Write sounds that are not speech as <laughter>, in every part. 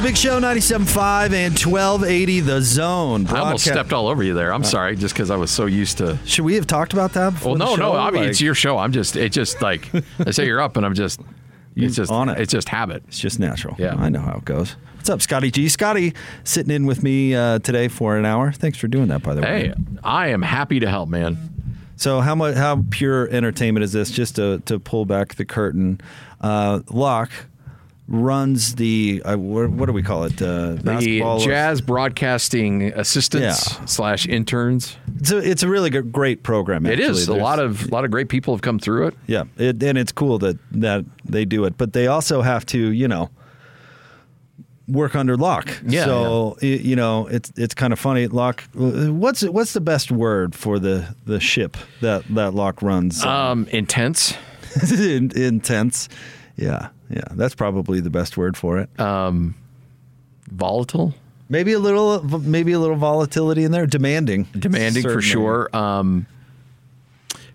It's a big show, 97.5 and 1280 The Zone. I almost stepped all over you there. I'm sorry, just because I was so used to. Should we have talked about that before Well, the no, no. I mean, Like, it's your show. I'm just. It just like <laughs> I say you're up, and I'm just. It's just on it. It's just habit. It's just natural. Yeah. I know how it goes. What's up, Scotty G? Scotty sitting in with me uh, today for an hour. Thanks for doing that, by the way. Hey, I am happy to help, man. So how much how pure entertainment is this? Just to to pull back the curtain, uh, Locke runs the uh, what, do we call it? Uh, The basketball- jazz broadcasting assistants Yeah. slash interns. It's a, it's a really good, great program. It actually. is a lot of a lot of great people have come through it. Yeah, it, and it's cool that that they do it, but they also have to, you know, work under Locke. Yeah, So y- you know, it's it's kind of funny. Locke. What's what's the best word for the the ship that that Locke runs? Um, intense. <laughs> Intense. Yeah, yeah. That's probably the best word for it. Um, volatile. maybe a little, maybe a little volatility in there. Demanding. Demanding for sure. Um,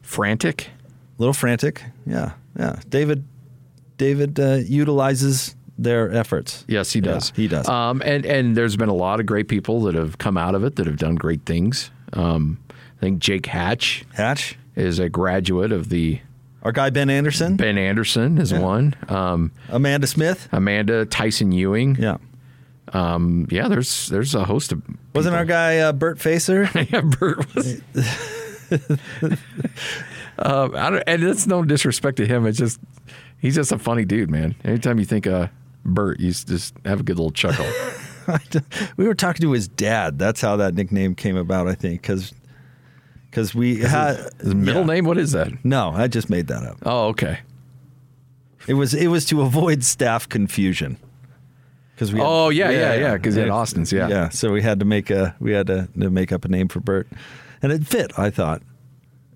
frantic. A little frantic. Yeah, yeah. David, David uh, utilizes their efforts. Yes, he Yeah, does. he does. Um, and and there's been a lot of great people that have come out of it that have done great things. Um, I think Jake Hatch Hatch. is a graduate of the Our guy Ben Anderson. Ben Anderson is one. Um, Amanda Smith. Amanda Tyson Ewing. Yeah. Um, yeah, there's there's a host of Wasn't our guy uh, Bert Facer? <laughs> yeah, Bert was. <laughs> um, I don't, and it's no disrespect to him. It's just he's just a funny dude, man. Anytime you think of Bert, you just have a good little chuckle. <laughs> we were talking to his dad. That's how that nickname came about, I think, because we had His middle yeah. name, what is that? No, I just made that up. Oh, okay. It was it was to avoid staff confusion. Because we. had- Oh, yeah, yeah, yeah, 'cause he had Austin's, yeah. Yeah, so we had to make a we had to, to make up a name for Bert, and it fit. I thought.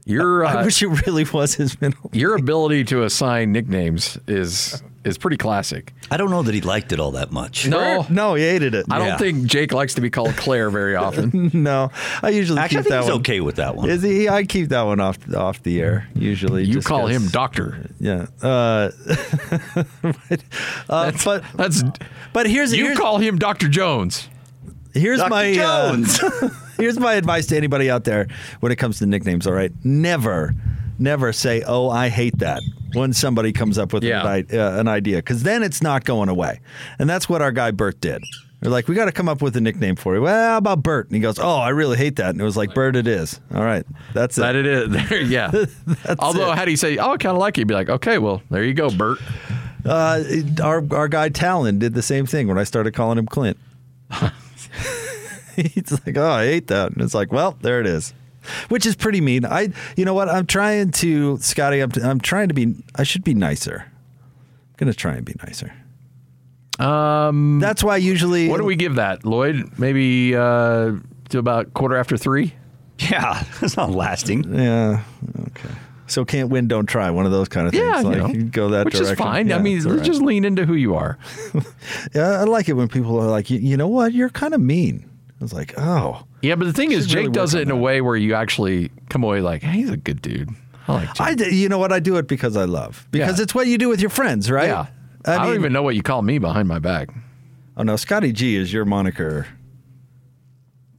Your I uh, wish it really was his middle. your ability to assign nicknames is is pretty classic. I don't know that he liked it all that much. No, No, he hated it. I don't Yeah. think Jake likes to be called Claire very often. <laughs> no, I usually Actually, I keep think that he's one. okay with that one. Is he? I keep that one off off the air usually. You call him Doctor. Yeah. Uh, <laughs> but, uh, but That's but here's you here's, call him Doctor Jones. here's Dr. my uh, Jones. <laughs> here's my advice to anybody out there when it comes to nicknames. All right, never never say, "Oh, I hate that." When somebody comes up with Yeah. an, uh, an idea, because then it's not going away, and that's what our guy Bert did. They're like, "We got to come up with a nickname for you." Well, how about Bert? And he goes, "Oh, I really hate that." And it was like, "Bert, it is." All right, that's it. That it is. <laughs> yeah. <laughs> Although, it. had he say, "Oh, I kind of like it," he'd be like, "Okay, well, there you go, Bert." Uh, our our guy Talon did the same thing when I started calling him Clint. <laughs> He's like, "Oh, I hate that," and it's like, "Well, there it is," which is pretty mean. I, you know what? I'm trying to, Scotty. I'm, I'm trying to be. I should be nicer. I'm gonna try and be nicer. Um, That's why usually. what do we give that, Lloyd? Maybe uh, to about quarter after three. <laughs> Yeah, it's not lasting. Yeah. Okay. So can't win, don't try. One of those kind of things. Yeah, like, you know, you go that which direction. is fine. Yeah, I mean, it's all let's right. just lean into who you are. <laughs> Yeah, I like it when people are like, you, you know what? You're kind of mean. I was like, oh. Yeah, but the thing is, Should really Jake does it in on a way where you actually come away like, hey, he's a good dude. I like Jake. I, d- you know what? I do it because I love. Because Yeah. it's what you do with your friends, right? yeah. I, don't even know what you call me behind my back. Oh no, Scotty G is your moniker.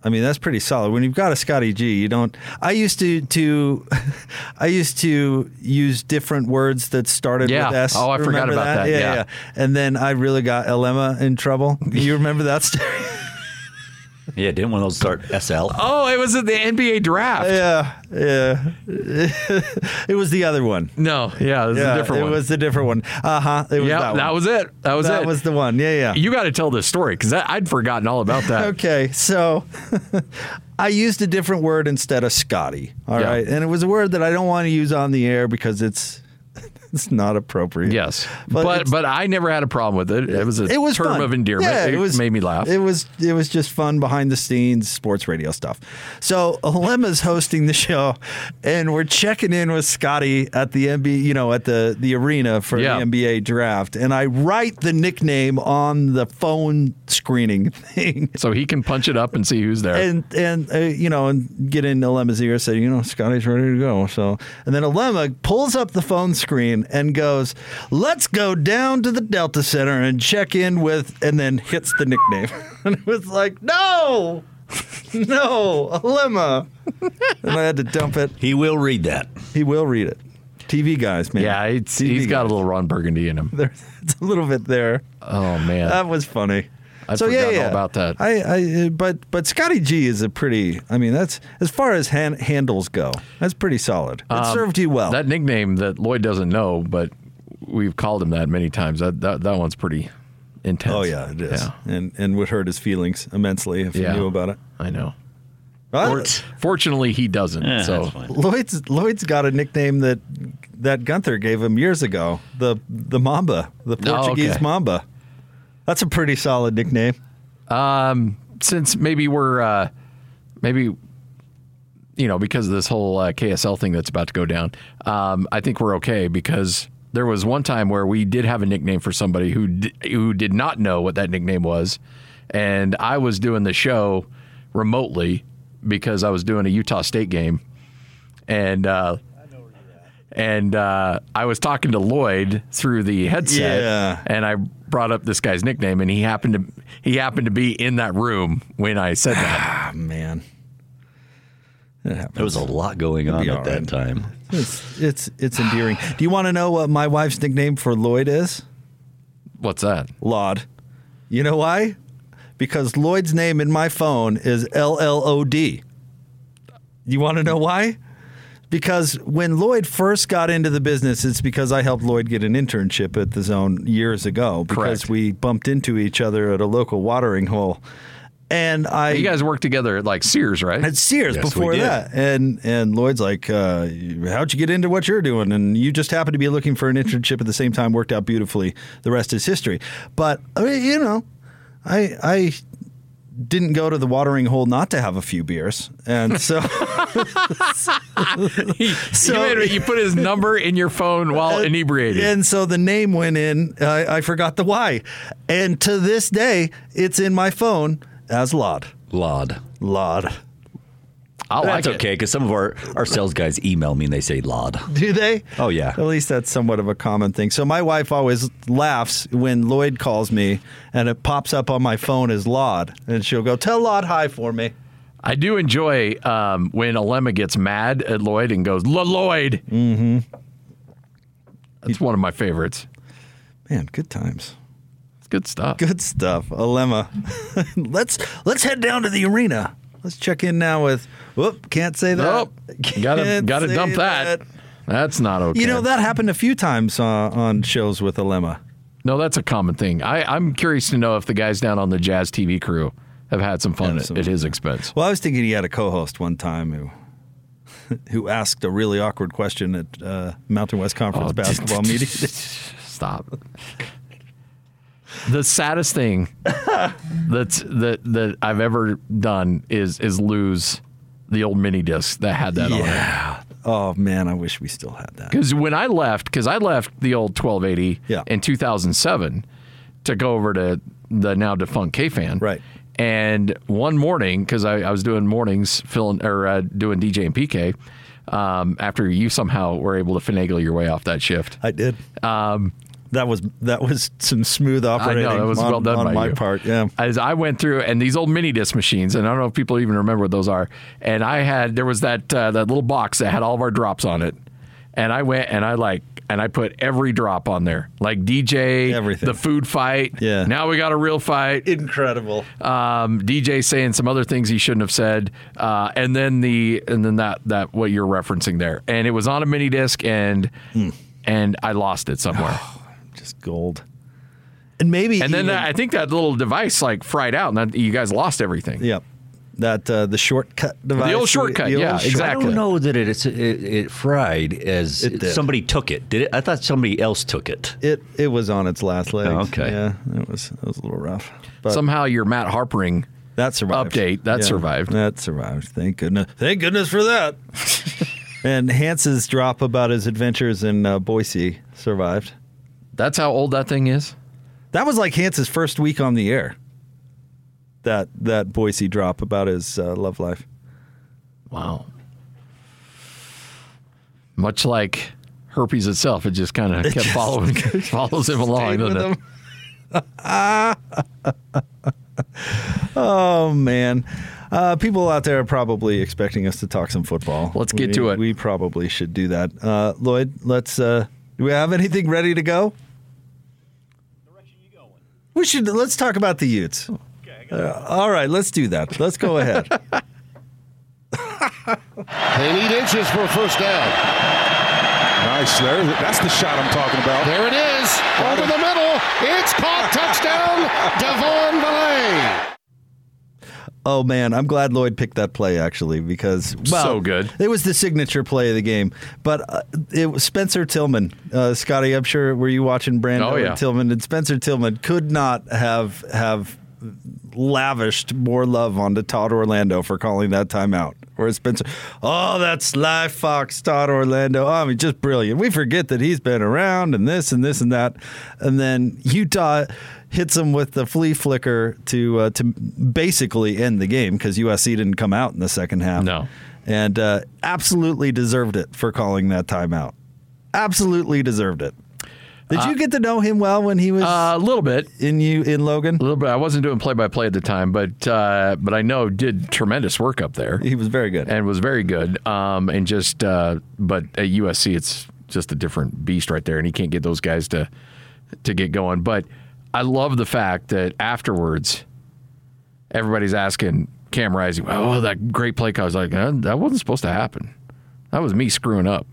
I mean, that's pretty solid. When you've got a Scotty G, you don't. I used to to, <laughs> I used to use different words that started Yeah. with S. Oh, I forgot Remember about that. Yeah, Yeah. And then I really got Alema in trouble. You remember that <laughs> story? Yeah, didn't one of those start SL? Oh, it was at the NBA draft. Yeah, yeah. <laughs> it was the other one. No, yeah, it was Yeah, a different it one. It was the different one. Uh huh. It was yeah, that, that, was it. That was that it. That was the one. Yeah, yeah. you got to tell this story because I'd forgotten all about that. <laughs> Okay, so <laughs> I used a different word instead of Scotty. All right, Yeah. and it was a word that I don't want to use on the air because it's it's not appropriate. Yes, But but but, I never had a problem with it. It was a it was term fun. of endearment. Yeah, it, it was made me laugh. It was it was just fun behind the scenes sports radio stuff. So Alema's hosting the show, and we're checking in with Scotty at the NBA, you know, at the the arena for Yeah. the NBA draft, and I write the nickname on the phone screening <laughs> thing. so he can punch it up and see who's there. and and uh, you know and get in Alema's ear say you know Scotty's ready to go so and then Alema pulls up the phone screen and goes let's go down to the Delta Center and check in with and then hits the nickname. <laughs> And it was like no <laughs> no Alema and I had to dump it. He will read that. he will read it. TV guys man. Yeah, it's, TV he's got a little Ron Burgundy in him. <laughs> there, it's a little bit there. Oh man, that was funny. I'd so yeah, forgotten all yeah. about that. I, I, but but Scotty G is a pretty. I mean, that's as far as han- handles go. That's pretty solid. It served you well. Um, that nickname that Lloyd doesn't know, but we've called him that many times. That that, that one's pretty intense. oh yeah, it is, Yeah, and and would hurt his feelings immensely if Yeah. he knew about it. I know. Well, Fortunately, he doesn't. Eh, so. Lloyd's Lloyd's got a nickname that that Gunther gave him years ago. The the Mamba, the Portuguese Oh, okay. Mamba. That's a pretty solid nickname. um, since maybe we're uh, maybe you know because of this whole uh, KSL thing that's about to go down, um, I think we're okay because there was one time where we did have a nickname for somebody who d- who did not know what that nickname was, and I was doing the show remotely because I was doing a Utah State game, and. Uh, and uh, I was talking to Lloyd through the headset, Yeah. and I brought up this guy's nickname, and he happened to he happened to be in that room when I said that. <sighs> Ah man, it happens. There was a lot going on at all that time. It's it's it's endearing. Do you want to know what my wife's nickname for Lloyd is? What's that? Laud. You know why? Because Lloyd's name in my phone is L L O D. You want to know why? Because when Lloyd first got into the business, it's because I helped Lloyd get an internship at the Zone years ago. Because Correct. we bumped into each other at a local watering hole, and I You guys worked together at like Sears, right? at Sears Yes, before that, and and Lloyd's like, uh, "How'd you get into what you're doing?" And you just happened to be looking for an internship at the same time. Worked out beautifully. The rest is history. But I mean, you know, I I didn't go to the watering hole not to have a few beers, and so <laughs> so you, made- you put his number in your phone while inebriated. and so the name went in. I, I forgot the why, and to this day, it's in my phone as Lod. Lod. Lod. I like That's it. okay because some of our, our sales guys email me and they say Lod. Do they? Oh, yeah. At least that's somewhat of a common thing. So my wife always laughs when Lloyd calls me and it pops up on my phone as Laud. And she'll go, Tell Laud hi for me. I do enjoy um, when Alema gets mad at Lloyd and goes, "La Lloyd." Mm-hmm. That's one of my favorites. Man, good times. It's good stuff. Good stuff. Alema. <laughs> let's let's head down to the arena. Let's check in now with whoop, can't say that. Nope. Gotta Can't gotta dump that. That's not okay. You know, that happened a few times uh, on shows with Alema. No, that's a common thing. I, I'm curious to know if the guys down on the Jazz TV crew have had some fun at, some- at his expense. Well, I was thinking he had a co-host one time who <laughs> who asked a really awkward question at uh, Mountain West Conference Oh, <laughs> basketball <laughs> meeting. Stop. The saddest thing <laughs> that's that that I've ever done is is lose the old mini disc that had that on it. Oh man, I wish we still had that. Because when I left, because I left the old 1280 Yeah. in 2007 to go over to the now defunct K fan. Right. And one morning, because I, I was doing mornings, filling or uh, doing DJ and PK, um, after you somehow were able to finagle your way off that shift. I did. Um, that was that was some smooth I operating know that was on, well done on by my you. part. Yeah. As I went through, and these old mini disc machines, and I don't know if people even remember what those are. And I had there was that uh, that little box that had all of our drops on it, and I went and I like and I put every drop on there, like DJ, Everything. the food fight. Yeah. Now we got a real fight. Incredible. Um, DJ saying some other things he shouldn't have said, uh, and then the and then that that what you're referencing there, and it was on a mini disc, and Hmm. and I lost it somewhere. <sighs> <laughs> Just gold. And maybe And then even- I think that little device like fried out, and that, you guys lost everything. Yep. That uh, the shortcut device. The old shortcut, the old yeah, short- exactly. I don't know that it, it's, it, it fried as It did. somebody took it. Did it? I thought somebody else took it. It it was on its last legs. Oh, okay. Yeah, it was it was a little rough. But Somehow your Matt Harpring that survived. update, that survived. That survived. Thank goodness. Thank goodness for that. <laughs> and Hans's drop about his adventures in uh, Boise survived. That's how old that thing is. That was like Hans's first week on the air. That that Boise drop about his uh, love life. Wow. Much like herpes itself, it just kind of <laughs> kept just following, <laughs> follows him along, doesn't it? <laughs> oh man. Uh, people out there are probably expecting us to talk some football. Let's get We- to it. We probably should do that. Uh, Lloyd, let's. Uh, do we have anything ready to go? We should. Let's talk about the Utes. Uh, all right, let's do that. Let's go ahead. <laughs> They need inches for a first down. Nice. There, that's the shot I'm talking about. There it is. Over the middle. It's caught. Touchdown. <laughs> Devaughn Vele. Oh man, I'm glad Lloyd picked that play actually because well, So good. It was the signature play of the game, but uh, it was Spencer Tillman. Uh, Scotty, I'm sure were you watching Brando Oh, yeah. and Tillman and Spencer Tillman could not have have lavished more love onto Todd Orlando for calling that timeout. Whereas Spencer, oh, that's Sly Fox, Todd Orlando. Oh, I mean, just brilliant. We forget that he's been around and this and this and that, and then Utah hits him with the flea flicker to uh, to basically end the game because USC didn't come out in the second half. No. and uh, absolutely deserved it for calling that timeout. Absolutely deserved it. Did you get to know him well when he was Uh, a little bit. in you in Logan? A little bit. I wasn't doing play by play at the time, but uh, but I know did tremendous work up there He was very good. and was very good. Um, and just uh, but at USC, it's just a different beast right there, and he can't get those guys to to get going. But I love the fact that afterwards, everybody's asking Cam Rising, "Oh, that great play call." I was like, "Uh, "That wasn't supposed to happen. That was me screwing up."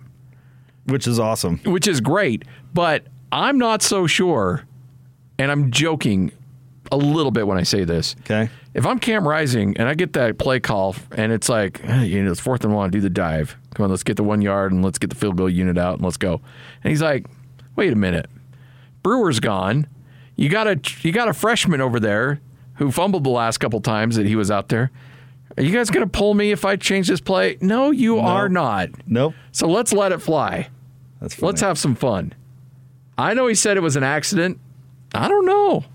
which is awesome. which is great, but I'm not so sure, and I'm joking a little bit when I say this. Okay. If I'm Cam Rising and I get that play call and it's like, hey, you know, it's fourth and one, do the dive. Come on, let's get the one yard and let's get the field goal unit out and let's go. And he's like, wait a minute, Brewer's gone. You got a you got a freshman over there who fumbled the last couple times that he was out there. Are you guys going to pull me if I change this play? No, you are not. Nope. So let's let it fly. That's funny. Let's have some fun. I know he said it was an accident. I don't know.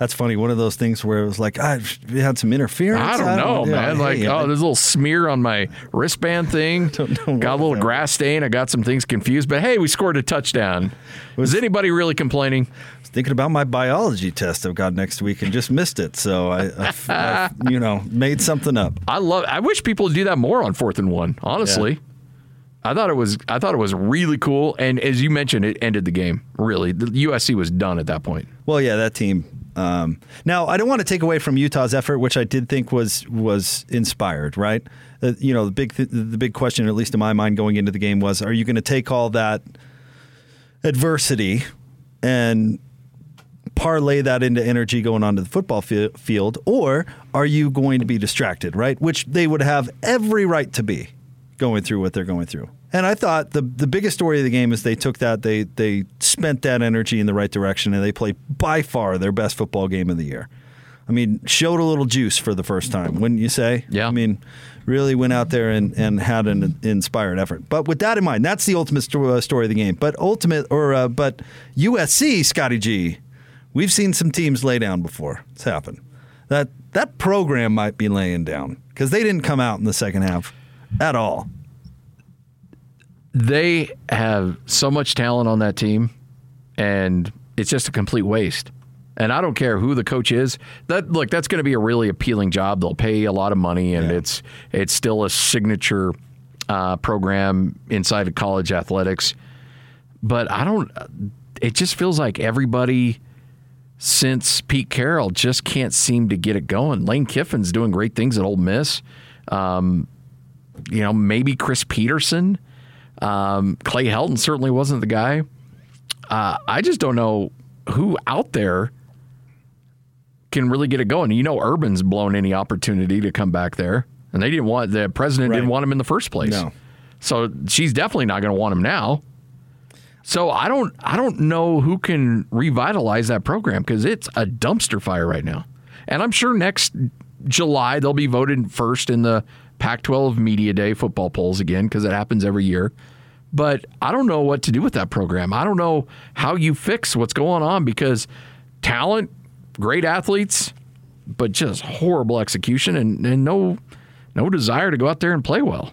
That's funny. One of those things where it was like, ah, I had some interference. I don't know, yeah, man. Like, hey, oh, I- there's a little smear on my wristband thing. <laughs> Don't know got a little grass stain. I got some things confused. But hey, we scored a touchdown. Was anybody really complaining? was thinking about my biology test I've got next week and just missed it. So I, I, I <laughs> you know, made something up. I love. I wish people would do that more on fourth and one. Honestly, I thought it was. I thought it was really cool. And as you mentioned, it ended the game. Really, the USC was done at that point. Well, yeah, that team. Um, now, I don't want to take away from Utah's effort, which I did think was was inspired. Right? Uh, you know, the big th- the big question, at least in my mind, going into the game was: Are you going to take all that adversity and parlay that into energy going onto the football fi- field, or are you going to be distracted? Right? Which they would have every right to be going through what they're going through. And I thought the the biggest story of the game is they took that they they spent that energy in the right direction and they played by far their best football game of the year. I mean, showed a little juice for the first time, wouldn't you say? Yeah. I mean, really went out there and, and had an inspired effort. But with that in mind, that's the ultimate sto- uh, story of the game. But ultimate or uh, but USC, Scotty G, we've seen some teams lay down before. It's happened. That that program might be laying down because they didn't come out in the second half at all. They have so much talent on that team, and it's just a complete waste. And I don't care who the coach is. That look, that's going to be a really appealing job. They'll pay a lot of money, and Yeah. it's it's still a signature uh, program inside of college athletics. But I don't. It just feels like everybody since Pete Carroll just can't seem to get it going. Lane Kiffin's doing great things at Ole Miss. Um, you know, maybe Chris Petersen. Um, Clay Helton certainly wasn't the guy. Uh, I just don't know who out there can really get it going. You know, Urban's blown any opportunity to come back there, and they didn't want the president didn't want him in the first place. No. So she's definitely not going to want him now. So I don't I don't know who can revitalize that program because it's a dumpster fire right now. And I'm sure next July they'll be voted first in the Pac-12 Media Day football polls again because it happens every year. But I don't know what to do with that program. I don't know how you fix what's going on because talent, great athletes, but just horrible execution and, and no no desire to go out there and play well.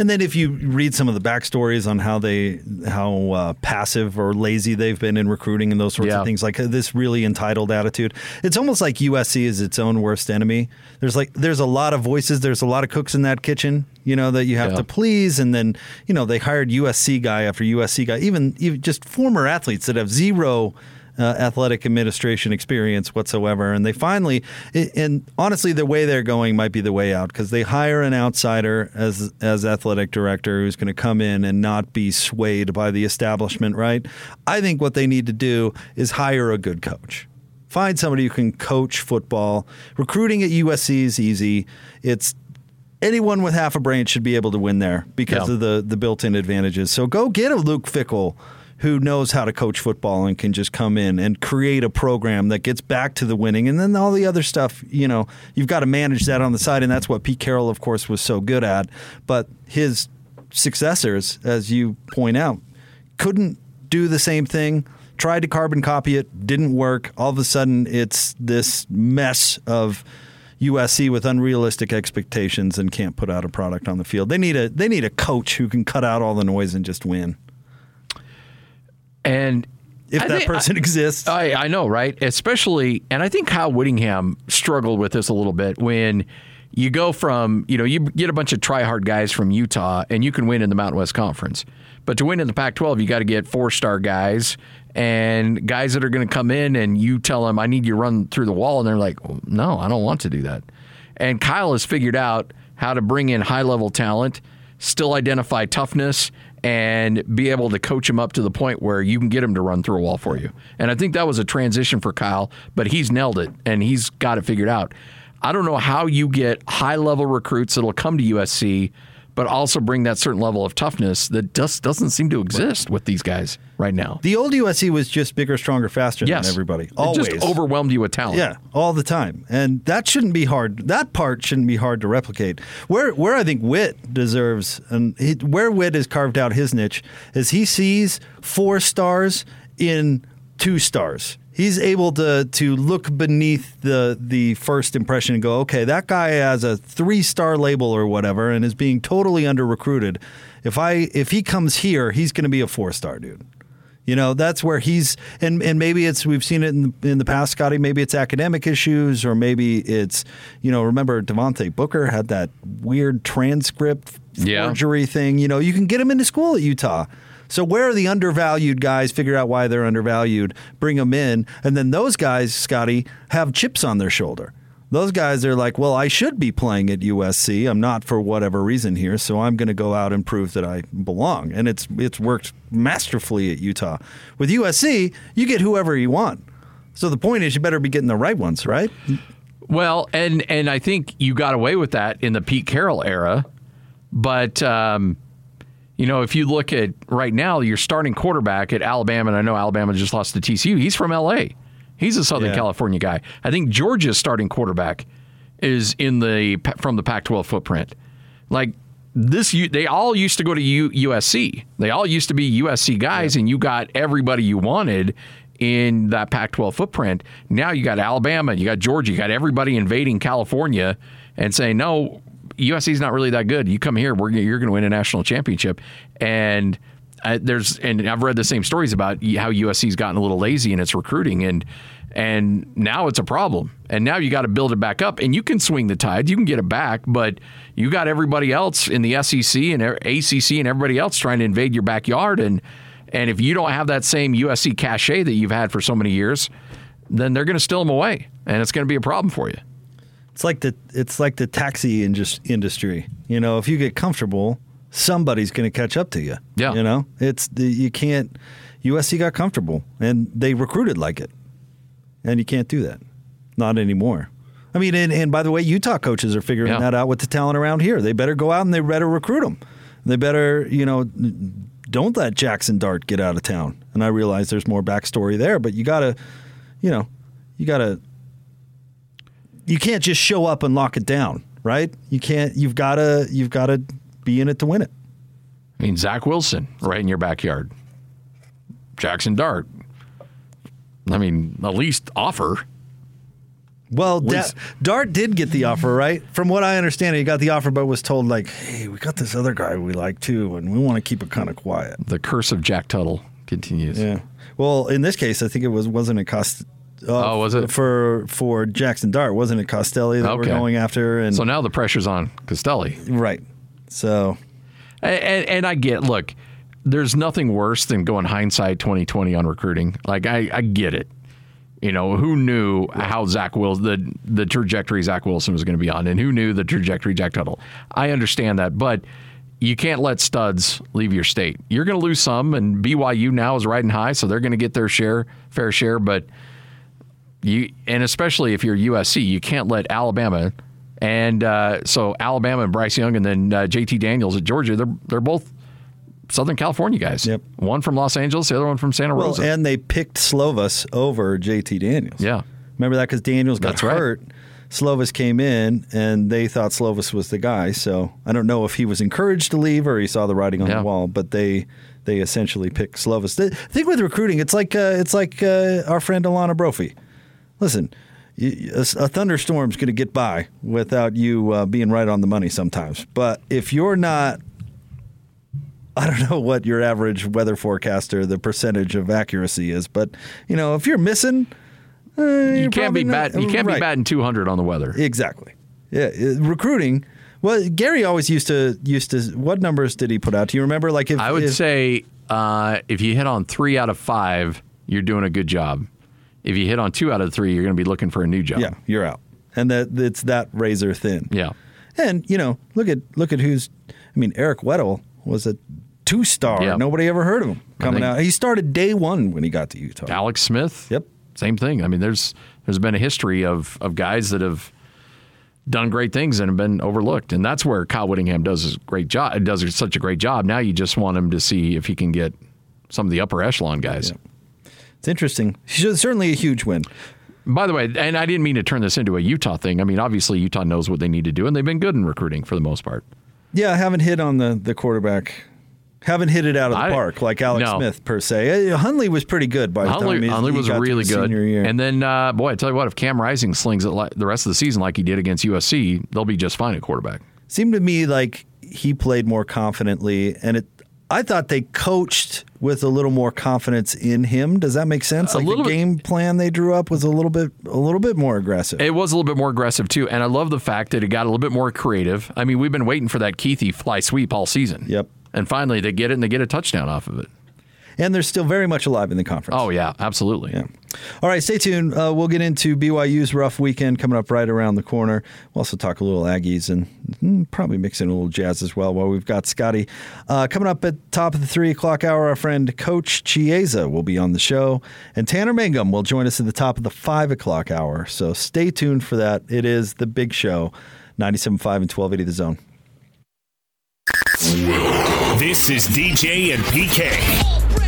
And then if you read some of the backstories on how they how uh, passive or lazy they've been in recruiting and those sorts Yeah. of things, like uh, this really entitled attitude, it's almost like USC is its own worst enemy. There's like there's a lot of voices, there's a lot of cooks in that kitchen, you know, that you have Yeah. to please, and then you know they hired USC guy after USC guy, even even just former athletes that have zero uh, athletic administration experience whatsoever. And they finally, and honestly, the way they're going might be the way out because they hire an outsider as as athletic director who's going to come in and not be swayed by the establishment. Right? I think what they need to do is hire a good coach. Find somebody who can coach football. Recruiting at USC is easy. It's anyone with half a brain should be able to win there because Yeah. of the the built-in advantages. So go get a Luke Fickell who knows how to coach football and can just come in and create a program that gets back to the winning and then all the other stuff, you know, you've got to manage that on the side and that's what Pete Carroll of course was so good at, but his successors as you point out couldn't do the same thing. Tried to carbon copy it, didn't work. All of a sudden, it's this mess of USC with unrealistic expectations and can't put out a product on the field. They need a they need a coach who can cut out all the noise and just win. And If I that think- person exists, I, I know, right? Especially, and I think Kyle Whittingham struggled with this a little bit when you go from, you know, you get a bunch of try hard guys from Utah and you can win in the Mountain West Conference. But to win in the Pac 12, you got to get four star guys and guys that are going to come in and you tell them, I need you to run through the wall. And they're like, "Oh, no, I don't want to do that. And Kyle has figured out how to bring in high level talent, still identify toughness, and be able to coach him up to the point where you can get him to run through a wall for you. And I think that was a transition for Kyle, but he's nailed it and he's got it figured out. I don't know how you get high level recruits that'll come to USC, but also bring that certain level of toughness that just doesn't seem to exist with these guys right now. the old USC was just bigger, stronger, faster yes, than everybody. It Always just overwhelmed you with talent. Yeah, all the time, and that shouldn't be hard. That part shouldn't be hard to replicate. Where where I think Witt deserves, and he, where Witt has carved out his niche is he sees four stars in two stars. He's able to to look beneath the the first impression and go, okay, that guy has a three star label or whatever, and is being totally under recruited. If I if he comes here, he's going to be a four star dude. You know, that's where he's and and maybe it's we've seen it in the, in the past, Scotty. Maybe it's academic issues, or maybe it's you know. Remember, Devontae Booker had that weird transcript Yeah. forgery thing. You know, you can get him into school at Utah. So where are the undervalued guys? Figure out why they're undervalued. Bring them in, and then those guys, Scotty, have chips on their shoulder. Those guys are like, well, I should be playing at USC. I'm not for whatever reason here, so I'm going to go out and prove that I belong. And it's it's worked masterfully at Utah. With USC, you get whoever you want. So the point is, you better be getting the right ones, right? Well, and and I think you got away with that in the Pete Carroll era, but um, you know if you look at right now, your starting quarterback at Alabama, and I know Alabama just lost to TCU. He's from L.A. He's a Southern Yeah. California guy. I think Georgia's starting quarterback is in the from the Pac-12 footprint. Like this, they all used to go to USC. They all used to be USC guys, and you got everybody you wanted in that Pac-12 footprint. Now you got Alabama, you got Georgia, you got everybody invading California and saying no. USC's not really that good. You come here, we're, you're going to win a national championship, and uh, there's and I've read the same stories about how USC's gotten a little lazy in its recruiting and and now it's a problem. And now you got to build it back up and you can swing the tide, you can get it back, but you got everybody else in the SEC and ACC and everybody else trying to invade your backyard and and if you don't have that same USC cachet that you've had for so many years, then they're going to steal them away and it's going to be a problem for you. It's like the it's like the taxi industry. You know, if you get comfortable, somebody's going to catch up to you. Yeah. You know, it's the you can't. USC got comfortable and they recruited like it, and you can't do that. Not anymore. I mean, and, and by the way, Utah coaches are figuring Yeah. that out with the talent around here. They better go out and they better recruit them. They better, you know, don't let Jackson Dart get out of town. And I realize there's more backstory there, but you gotta, you know, you gotta you can't just show up and lock it down, right? You can't. You've got to. You've got to be in it to win it. I mean, Zach Wilson right in your backyard. Jackson Dart. I mean, at least offer. Well, Da- Dart did get the offer, right? From what I understand, he got the offer, but was told like, "Hey, we got this other guy we like too, and we want to keep it kind of quiet." The curse of Jack Tuttle continues. Yeah. Well, in this case, I think it was wasn't it Cost. Uh, Oh, was it? for for Jackson Dart? Wasn't it Costelli that we're going after? And So now the pressure's on Costelli. right. So And, and, I get, look, there's nothing worse than going hindsight 2020 on recruiting. Like, I, I get it. You know, who knew how Zach Wilson, the, the trajectory Zach Wilson was going to be on, and who knew the trajectory Jack Tuttle? I understand that, but you can't let studs leave your state. You're going to lose some, and BYU now is riding high, so they're going to get their share, fair share, but you, and especially if you're USC, you can't let Alabama and uh, so Alabama and Bryce Young, and then uh, JT Daniels at Georgia. They're they're both Southern California guys. Yep. One from Los Angeles, the other one from Santa well, Rosa. and they picked Slovis over JT Daniels. yeah. Remember that because Daniels got That's right. hurt. Slovis came in, and they thought Slovis was the guy. So I don't know if he was encouraged to leave or he saw the writing on Yeah. the wall. But they they essentially picked Slovis. The thing with recruiting, it's like uh, it's like uh, our friend Alana Brophy. Listen, a, a thunderstorm's going to get by without you uh, being right on the money sometimes. But if you're not I don't <laughs> know what your average weather forecaster, the percentage of accuracy is, but you know, if you're missing, uh, You can't be bat, You can't be batting 200 on the weather. Exactly. Yeah, uh, recruiting. Well, Gary always used to used to. What numbers did he put out? Do you remember? Like, if I would if- say uh, if you hit on three out of five, you're doing a good job. If you hit on two out of three, you're going to be looking for a new job. yeah, you're out, and that it's that razor thin. Yeah. And you know, look at look at who's. I mean, Eric Weddle was a two star. Yeah. Nobody ever heard of him coming out. He started day one when he got to Utah. Alex Smith. Yep. Same thing. I mean, there's there's been a history of of guys that have done great things and have been overlooked, and that's where Kyle Whittingham does his great job. Does such a great job. Now you just want him to see if he can get some of the upper echelon guys. It's interesting. Certainly a huge win. By the way, and I didn't mean to turn this into a Utah thing. I mean, obviously Utah knows what they need to do, and they've been good in recruiting for the most part. Yeah, I haven't hit on the the quarterback. Haven't hit it out of the I- park like Alex no. Smith per se. Uh, Huntley was pretty good by the time Huntley, he, was really good. Senior year. And then, uh, boy, I tell you what, if Cam Rising slings it like the rest of the season like he did against USC, they'll be just fine at quarterback. seemed to me like he played more confidently, and it. I thought they coached with a little more confidence in him. Does that make sense? A Like the little bit. game plan they drew up was a little bit a little bit more aggressive. It was a little bit more aggressive too, and I love the fact that it got a little bit more creative. I mean, we've been waiting for that Keithy fly sweep all season. Yep. And finally, they get it and they get a touchdown off of it. and they're still very much alive in the conference. Oh yeah, absolutely. Yeah. All right, stay tuned. Uh, we'll get into BYU's rough weekend coming up right around the corner. We'll also talk a little Aggies and mm, probably mix in a little jazz as well while we've got Scotty. Uh, coming up at top of the three o'clock hour, our friend Coach Chiesa will be on the show, and Tanner Mangum will join us at the top of the five o'clock hour. So stay tuned for that. It is the big show, 97.5 and 1280 The Zone. This is DJ and PK.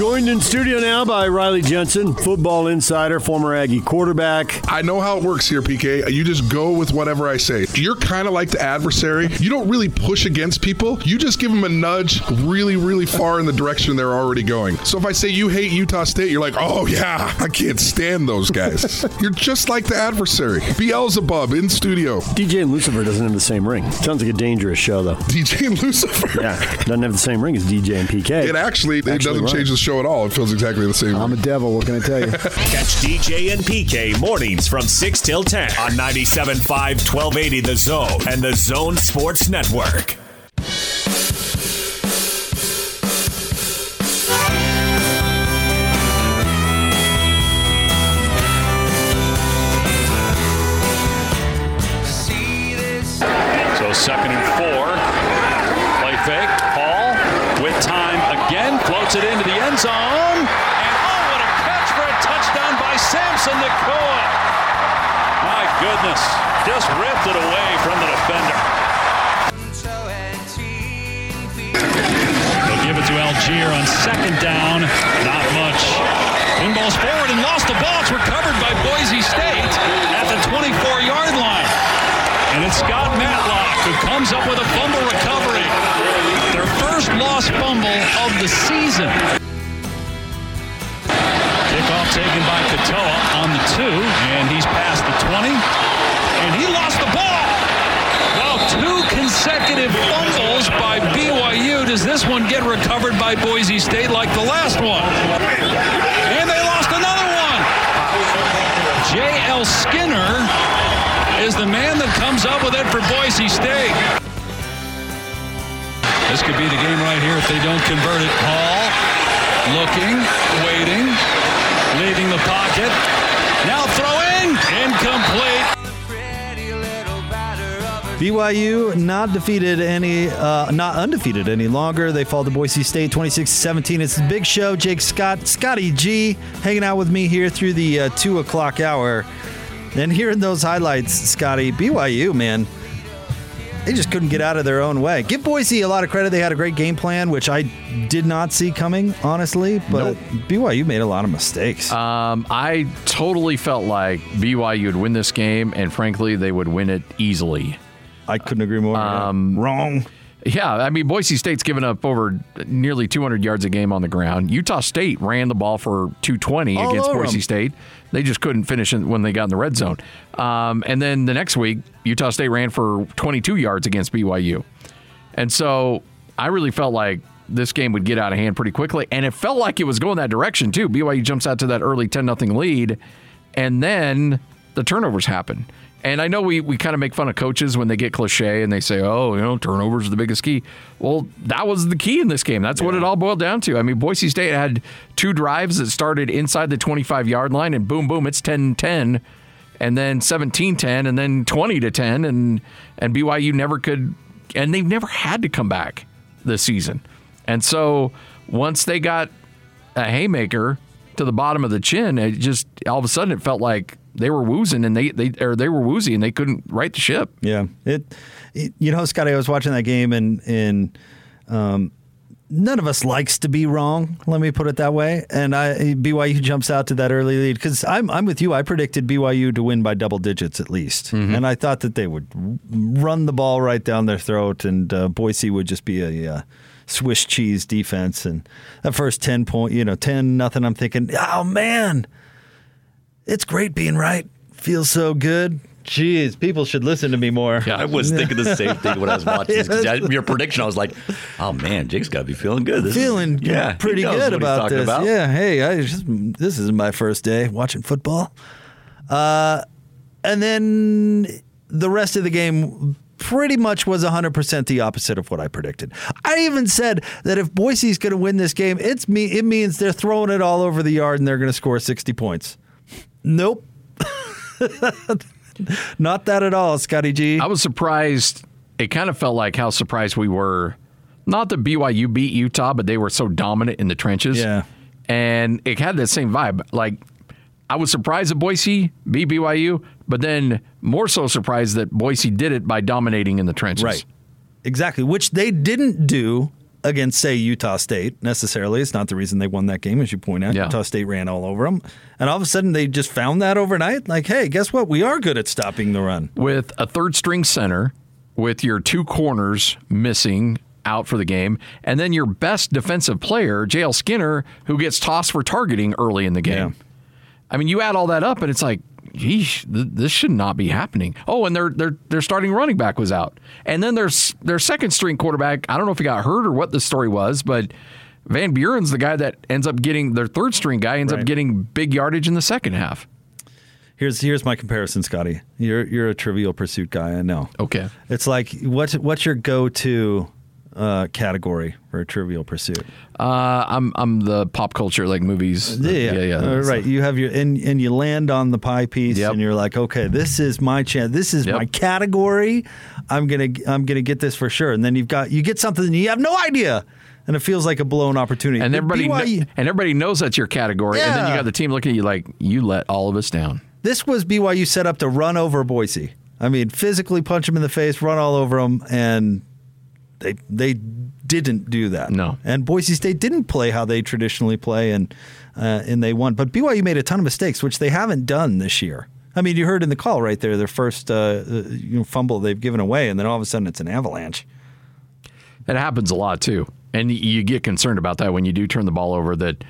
Joined in studio now by Riley Jensen, football insider, former Aggie quarterback. I know how it works here, PK. You just go with whatever I say. You're kind of like the adversary. You don't really push against people. You just give them a nudge really, really far in the direction they're already going. So if I say you hate Utah State, you're like, oh yeah, I can't stand those guys. <laughs> you're just like the adversary. Beelzebub in studio. DJ and Lucifer doesn't have the same ring. Sounds like a dangerous show, though. DJ and Lucifer. Yeah, doesn't have the same ring as DJ and PK. It actually, it Actually doesn't right. change the show at all. It feels exactly the same. I'm a devil. What can I tell you? <laughs> Catch DJ and PK mornings from 6 till 10 on 97.5 1280 The Zone and The Zone Sports Network. Zone. And oh, what a catch for a touchdown by Samson Nacua. My goodness. Just ripped it away from the defender. They'll give it to Allgeier on second down. Not much. Pinballs forward and lost the ball. It's recovered by Boise State at the 24-yard line. And it's Scott Matlock who comes up with a fumble recovery. Their first lost fumble of the season. Kickoff taken by Katoa on the two, and he's past the 20. And he lost the ball. Wow, two consecutive fumbles by BYU. Does this one get recovered by Boise State like the last one? And they lost another one. J.L. Skinner is the man that comes up with it for Boise State. This could be the game right here if they don't convert it. Hall looking, waiting, leaving the pocket. Now throwing, incomplete. BYU not defeated any, uh, not undefeated any longer. They fall to Boise State 26-17. It's the big show. Jake Scott, Scotty G, hanging out with me here through the uh, two o'clock hour. And hearing those highlights, Scotty, BYU, man, they just couldn't get out of their own way. Give Boise a lot of credit. They had a great game plan, which I did not see coming, honestly. But BYU made a lot of mistakes. Um, I totally felt like BYU would win this game, and frankly, they would win it easily. I couldn't agree more. Wrong. Yeah, I mean, Boise State's given up over nearly 200 yards a game on the ground. Utah State ran the ball for 220 All against Boise Boise 'em. State. They just couldn't finish when they got in the red zone. Um, and then the next week, Utah State ran for 22 yards against BYU. And so I really felt like this game would get out of hand pretty quickly. And it felt like it was going that direction, too. BYU jumps out to that early 10 0 lead, and then the turnovers happen. And I know we, we kind of make fun of coaches when they get cliche and they say, oh, you know, turnovers are the biggest key. Well, that was the key in this game. That's what it all boiled down to. I mean, Boise State had two drives that started inside the 25 yard line, and boom, boom, it's 10 10 and then 17-10 and then 20 to 10 and and BYU never could and they've never had to come back this season. And so once they got a haymaker to the bottom of the chin, it just all of a sudden it felt like they were woozing and they they or they were woozy and they couldn't right the ship. Yeah, it, it. You know, Scotty, I was watching that game, and and um, none of us likes to be wrong. Let me put it that way. And I BYU jumps out to that early lead because I'm I'm with you. I predicted BYU to win by double digits at least, and I thought that they would run the ball right down their throat, and uh, Boise would just be a. Uh, Swiss cheese defense and that first 10 point, you know, 10 nothing. I'm thinking, oh man, it's great being right. Feels so good. Jeez, people should listen to me more. Yeah, I was thinking the same thing when I was watching this. 'cause <laughs> I- your prediction, I was like, "Oh man, Jake's got to be feeling good. This is- feeling yeah, pretty good what about talking this. about. Yeah, hey, I just, this isn't my first day watching football. Uh, and then the rest of the game pretty much was 100% the opposite of what I predicted. I even said that if Boise's going to win this game, it's me it means they're throwing it all over the yard and they're going to score 60 points. Nope. <laughs> Not that at all, Scotty G. I was surprised. It kind of felt like how surprised we were. Not that BYU beat Utah, but they were so dominant in the trenches. Yeah. And it had that same vibe. Like, I was surprised that Boise beat BYU, but then more so surprised that Boise did it by dominating in the trenches. Right. Exactly, which they didn't do against, say, Utah State necessarily. It's not the reason they won that game, as you point out. Yeah. Utah State ran all over them. And all of a sudden, they just found that overnight. Like, hey, guess what? We are good at stopping the run. with a third string center, with your two corners missing out for the game, and then your best defensive player, JL Skinner, who gets tossed for targeting early in the game. Yeah. I mean, you add all that up, and it's like, yeesh, th- this should not be happening. Oh, and their their their starting running back was out, and then their their second string quarterback. I don't know if he got hurt or what the story was, but. Van Buren's the guy that ends up getting their third string guy ends up getting big yardage in the second half. Here's here's my comparison, Scotty. You're you're a Trivial Pursuit guy. I know. Okay. It's like what's what's your go-to uh, category for Trivial Pursuit? Uh, I'm I'm the pop culture like movies. Yeah, yeah, yeah. Uh, right. You have your and and you land on the pie piece, Yep. and you're like, okay, this is my chance. This is Yep. my category. I'm gonna I'm gonna get this for sure. And then you've got you get something and you have no idea, and it feels like a blown opportunity. and everybody kn- BYU and everybody knows that's your category, and then you got the team looking at you like you let all of us down. this was BYU set up to run over Boise. I mean, physically punch them in the face, run all over them, and they they didn't do that. No. and Boise State didn't play how they traditionally play, and uh, and they won. But BYU made a ton of mistakes, which they haven't done this year. I mean, you heard in the call right there, their first uh, uh, you know, fumble they've given away, and then all of a sudden it's an avalanche. It happens a lot too, and you get concerned about that when you do turn the ball over. That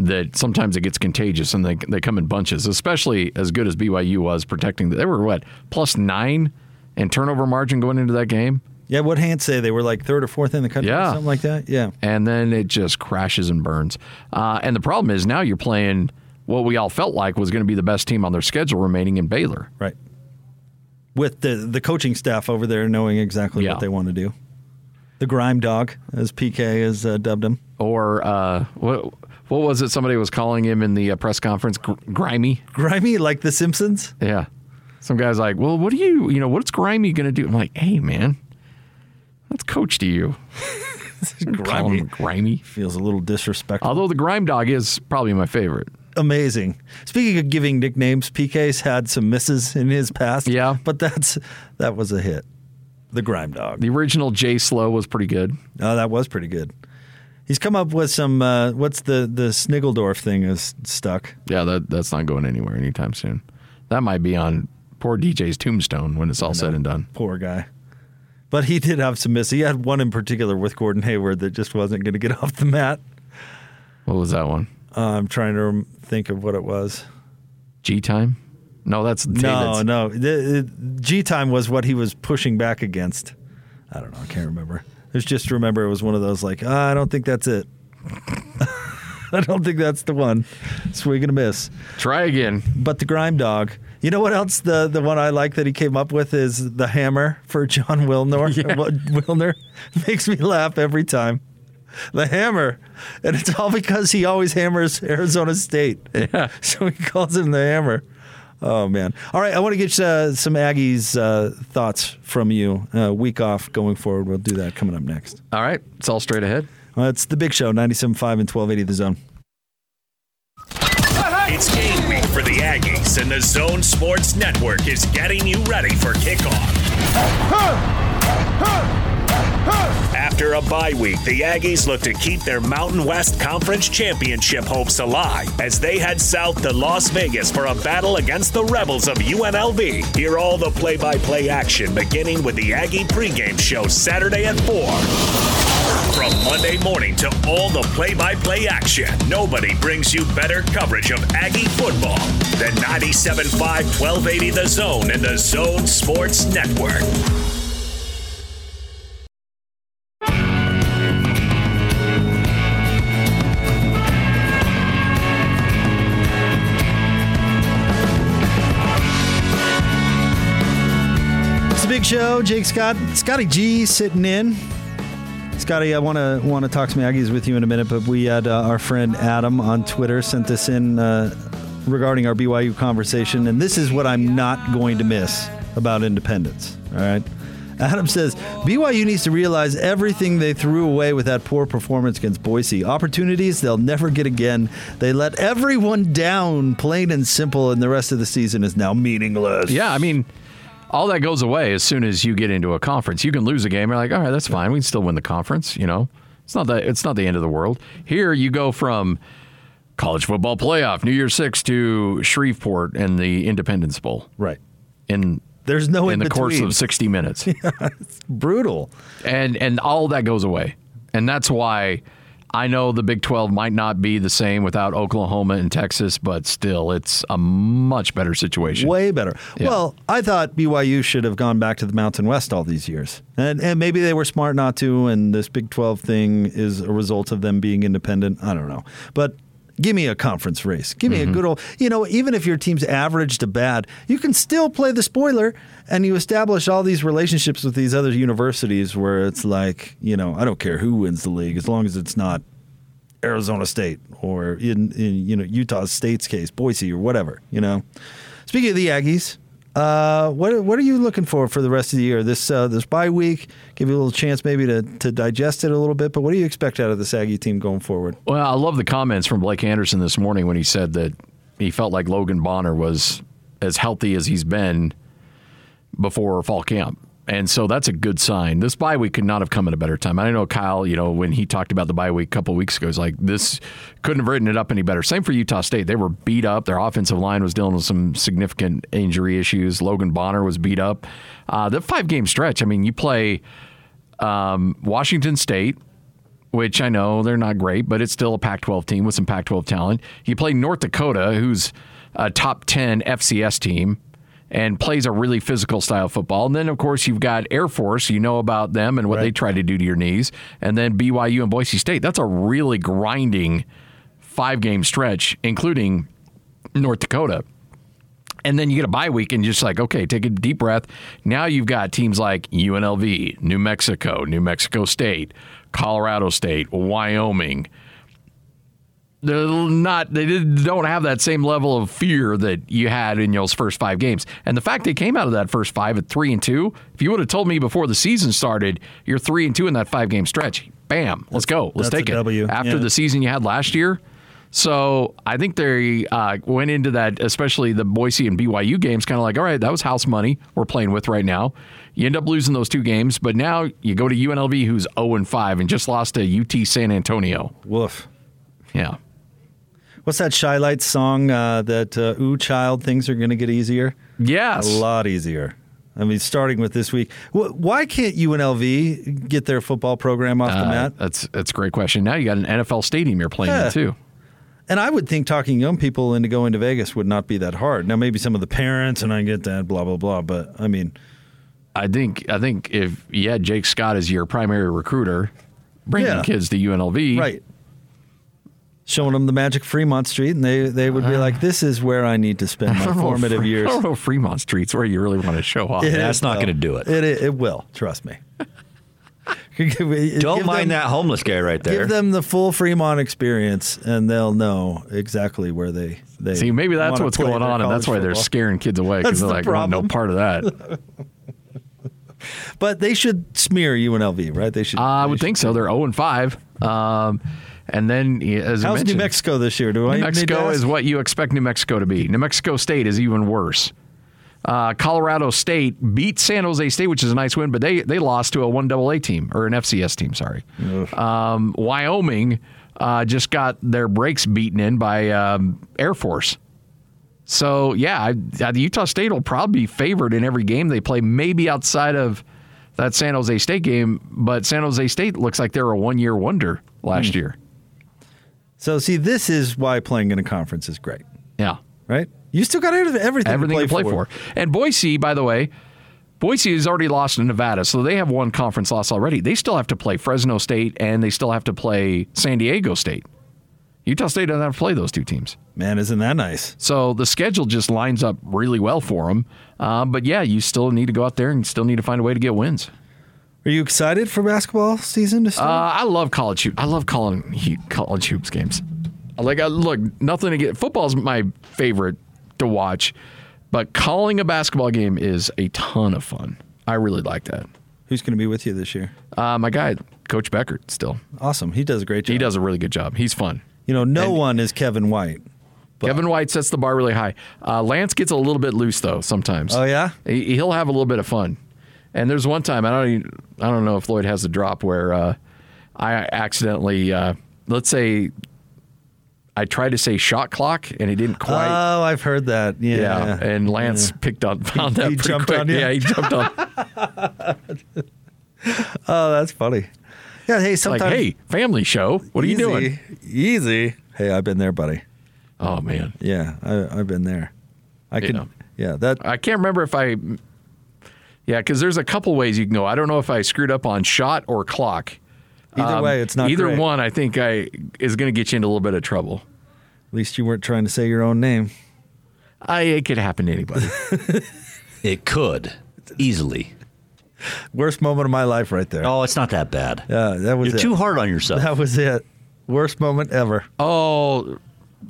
that sometimes it gets contagious and they they come in bunches. Especially as good as BYU was protecting. They were what plus nine in turnover margin going into that game, Yeah, what Hans say they were like third or fourth in the country, or Yeah. something like that. Yeah, and then it just crashes and burns. Uh, and the problem is now you're playing what we all felt like was going to be the best team on their schedule remaining in Baylor. right. With the the coaching staff over there knowing exactly Yeah. what they want to do. The grime dog, as PK has uh, dubbed him. or uh, what what was it? Somebody was calling him in the uh, press conference, Gr- grimy. Grimy, like The Simpsons. Yeah, some guy's like, "Well, what do you, you know, what's grimy going to do?" I'm like, "Hey, man, that's coach to you." <laughs> Him grimy. Feels a little disrespectful. Although the grime dog is probably my favorite. Amazing. Speaking of giving nicknames, PK's had some misses in his past. Yeah. but that's that was a hit. The grime dog. The original Jay Slow was pretty good. Oh, that was pretty good. He's come up with some. Uh, what's the the Sniggledorf thing is stuck. Yeah, that that's not going anywhere anytime soon. That might be on poor DJ's tombstone when it's all said and done. Poor guy. But he did have some misses. He had one in particular with Gordon Hayward that just wasn't going to get <laughs> off the mat. What was that one? Uh, I'm trying to think of what it was. G time? No, that's David's. No, no. The, the G time was what he was pushing back against. I don't know. I can't remember. It's just remember it was one of those like, ah, I don't think that's it. <laughs> I don't think that's the one. Swing and a miss. Try again. But the grime dog. You know what else? The the one I like that he came up with is the hammer for Jon <laughs> Wilner. Wilner <laughs> makes me laugh every time. The hammer, and it's all because he always hammers Arizona State. Yeah. <laughs> So he calls him the hammer. Oh man! All right, I want to get uh, some Aggies uh, thoughts from you. Uh, week off going forward. We'll do that coming up next. All right, it's all straight ahead. Uh, it's the Big Show, 97.5 and 1280 The Zone. It's game week for the Aggies, and the Zone Sports Network is getting you ready for kickoff. After a bye week, the Aggies look to keep their Mountain West Conference championship hopes alive as they head south to Las Vegas for a battle against the Rebels of UNLV. Hear all the play by play action beginning with the Aggie pregame show Saturday at 4. From Monday morning to all the play by play action, nobody brings you better coverage of Aggie football than 97.5 1280 The Zone and the Zone Sports Network. Big Show. Jake Scott, Scotty G sitting in. Scotty, I want to want to talk some Aggies with you in a minute, but we had uh, our friend Adam on Twitter sent this in uh, regarding our BYU conversation, and this is what I'm not going to miss about independence. All right. Adam says BYU needs to realize everything they threw away with that poor performance against Boise. Opportunities they'll never get again. They let everyone down, plain and simple, and the rest of the season is now meaningless. Yeah, I mean, all that goes away as soon as you get into a conference. You can lose a game. You're like, all right, that's fine. We can still win the conference. You know, It's not the it's not the end of the world. Here you go from college football playoff, New Year's Six to Shreveport and the Independence Bowl Right. in There's no in in the course of 60 minutes. <laughs> Brutal. and and all that goes away. And that's why I know the Big 12 might not be the same without Oklahoma and Texas, but still it's a much better situation. Way better. Yeah. Well, I thought BYU should have gone back to the Mountain West all these years. And, and maybe they were smart not to, and this Big 12 thing is a result of them being independent. I don't know. But give me a conference race. Give me Mm-hmm. a good old, you know, even if your team's average to bad, you can still play the spoiler and you establish all these relationships with these other universities where it's like, you know, I don't care who wins the league as long as it's not Arizona State or in, in you know Utah State's case, Boise or whatever. You know. Speaking of the Aggies, uh, what what are you looking for for the rest of the year? This uh, this bye week, give you a little chance maybe to to digest it a little bit. But what do you expect out of this Aggie team going forward? Well, I love the comments from Blake Anderson this morning when he said that he felt like Logan Bonner was as healthy as he's been before fall camp. And so that's a good sign. This bye week could not have come at a better time. I know Kyle, you know, when he talked about the bye week a couple weeks ago, he's like, this couldn't have written it up any better. Same for Utah State. They were beat up. Their offensive line was dealing with some significant injury issues. Logan Bonner was beat up. Uh, the five game stretch, I mean, you play um, Washington State, which I know they're not great, but it's still a Pac 12 team with some Pac 12 talent. You play North Dakota, who's a top 10 FCS team and plays a really physical style of football. And then, of course, you've got Air Force. You know about them and what they try to do to your knees. And then BYU and Boise State. That's a really grinding five game stretch, including North Dakota. And then you get a bye week and you're just like, okay, take a deep breath. Now you've got teams like UNLV, New Mexico, New Mexico State, Colorado State, Wyoming. They're not they don't have that same level of fear that you had in those first five games. And the fact they came out of that first five at three and two, if you would have told me before the season started, you're three and two in that five game stretch, bam, let's go. Let's that's take it. W, After yeah. the season you had last year. So I think they uh, went into that, especially the Boise and BYU games, kind of like, all right, that was house money we're playing with right now. You end up losing those two games, but now you go to UNLV, who's 0 and 5 and just lost to UT San Antonio. Woof. Yeah. What's that Chi-Lites song uh, that uh, Ooh Child things are going to get easier? Yes. A lot easier. I mean, starting with this week, why can't UNLV get their football program off the Uh, mat? that's that's a great question. Now you got an NFL stadium you're playing Yeah. in too. And I would think talking young people into going to Vegas would not be that hard. Now, maybe some of the parents, and I get that, blah blah blah. But I mean, I think I think if you had Jake Scott as your primary recruiter, bringing Yeah. kids to UNLV, right, showing them the magic Fremont Street, and they they would be like, "This is where I need to spend my <laughs> formative Fre- years." I don't know Fremont Street's where you really want to show off. It That's not gonna do it. It it will. Trust me. <laughs> Don't mind that homeless guy right there. Give them the full Fremont experience, and they'll know exactly where they they See, maybe that's what's going on, and that's why they're scaring kids away because they're the like, "I want no part of that." <laughs> But they should smear UNLV, right? They should. Uh, I would should- think so. They're zero and five, um, and then as How's New Mexico this year? Do I New Mexico is what you expect New Mexico to be. New Mexico State is even worse. Uh, Colorado State beat San Jose State, which is a nice win, but they they lost to a one AA team or an FCS team. Sorry. Um, Wyoming uh, just got their brakes beaten in by um, Air Force. So yeah, I, the Utah State will probably be favored in every game they play, maybe outside of that San Jose State game. But San Jose State looks like they're a one year wonder last year. So see, this is why playing in a conference is great, Yeah. right? You still got everything, everything to play, for. And Boise, by the way, Boise has already lost to Nevada, so they have one conference loss already. They still have to play Fresno State and they still have to play San Diego State. Utah State doesn't have to play those two teams. Man, isn't that nice? So the schedule just lines up really well for them. Um, but yeah, you still need to go out there and still need to find a way to get wins. Are you excited for basketball season to Uh, start? I love college hoop. I love calling college hoops games. Like, I, look, nothing to get. Football's my favorite to watch, but calling a basketball game is a ton of fun. I really like that. Who's going to be with you this year? Uh, my guy, Coach Beckert, still Awesome. He does a great job. he does a really good job. He's fun. You know, no And- one is Kevin White. Kevin White sets the bar really high. Uh, Lance gets a little bit loose though sometimes. Oh, yeah? he, he'll have a little bit of fun. And there's one time I don't even, I don't know if Lloyd has a drop where uh, I accidentally, uh, let's say, I tried to say shot clock and he didn't quite. Oh, I've heard that. Yeah. yeah. and Lance picked on found that he pretty jumped quick. on you? Yeah, he jumped on. <laughs> Oh, that's funny. Yeah. Hey, like, sometimes. hey, family show. What are you doing? Easy. Easy. Hey, I've been there, buddy. Oh man, Yeah, I, I've been there. I can. Yeah. Yeah. That. I can't remember if I. Yeah, because there's a couple ways you can go. I don't know if I screwed up on shot or clock. Either way, it's not Um, either great. one. I think I is going to get you into a little bit of trouble. At least you weren't trying to say your own name. I it could happen to anybody. <laughs> It could easily. Worst moment of my life, right there. Oh, it's not that bad. Yeah, that was You're it. too hard on yourself. That was it. Worst moment ever. oh,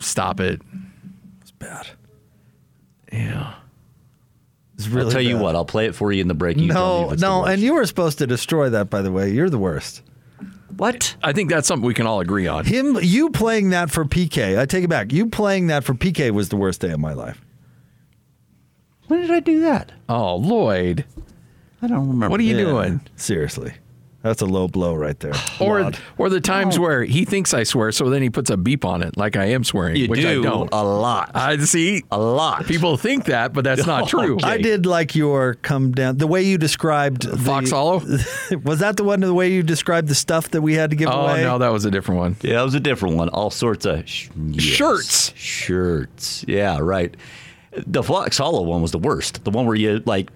stop it. It's bad. Yeah. It's really I'll tell you what. I'll play it for you in the break. You No, if it's the no, and you were supposed to destroy that. By the way, you're the worst. what? I think that's something we can all agree on. Him, you playing that for PK. I take it back. You playing that for PK was the worst day of my life. When did I do that? Oh, Lloyd, I don't remember. what are you Yeah, doing? Seriously, that's a low blow right there. <sighs> Or Lord. or the times oh. where he thinks I swear, so then he puts a beep on it, like I am swearing, You which do I don't. a lot. I see. a lot. People think that, but that's not <laughs> true. I did like your come down the way you described the- Fox Hollow? <laughs> was that the one the way you described the stuff that we had to give Oh away? Oh no, that was a different one. Yeah, it was a different one. All sorts of sh- yes. Shirts. Shirts. Yeah, right. The Fox Hollow one was the worst. The one where you like s-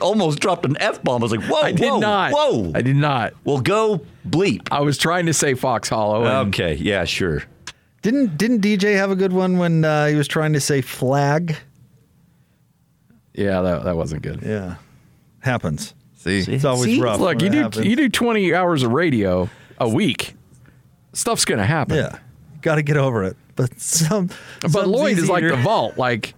almost dropped an f bomb. I was like, whoa, I did whoa, not. whoa. I did not. Well, go bleep. I was trying to say Fox Hollow. Okay, yeah, sure. Didn't didn't DJ have a good one when uh, he was trying to say flag? Yeah, that, that wasn't good. Yeah, happens. See, It's always See? rough. look, you do happens. you do twenty hours of radio a week. Stuff's gonna happen. Yeah, got to get over it. But some, But some's Lloyd is like easier. the vault. Like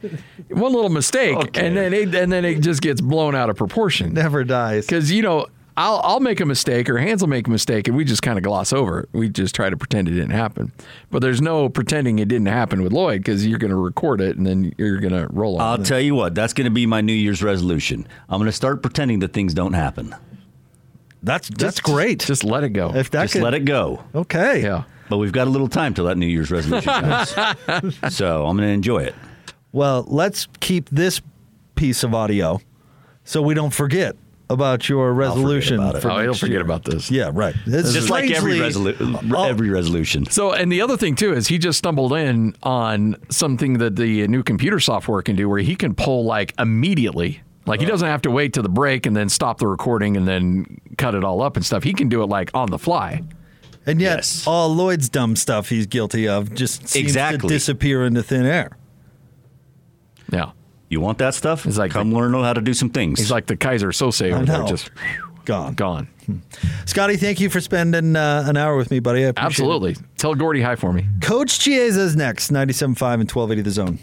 one little mistake, Okay. and then it, and then it just gets blown out of proportion. never dies. Because you know, I'll I'll make a mistake or Hans will make a mistake, and we just kind of gloss over it. We just try to pretend it didn't happen. But there's no pretending it didn't happen with Lloyd because you're going to record it and then you're going to roll on. I'll it. tell you what, that's going to be my New Year's resolution. I'm going to start pretending that things don't happen. That's that's great. Just let it go. if that Just could, let it go. Okay. yeah. But we've got a little time till that New Year's resolution comes. <laughs> so I'm going to enjoy it. Well, let's keep this piece of audio so we don't forget about your resolution. about it. for Oh, he'll next forget year. about this. Yeah, right. It's Just like every, strangely- resolu- oh. every resolution. So, and the other thing too is he just stumbled in on something that the new computer software can do, where he can pull like immediately. Like he doesn't have to wait to the break and then stop the recording and then cut it all up and stuff. He can do it like on the fly. And yet, Yes. all Lloyd's dumb stuff he's guilty of just seems Exactly. to disappear into thin air. Yeah, You want that stuff? He's like Come the- learn how to do some things. he's like the Keyser Söze over there, know. just Gone. gone. Scotty, thank you for spending uh, an hour with me, buddy. I appreciate Absolutely. Tell Gordy hi for me. it. Coach Chiesa's next, 97.5 and 1280 The Zone.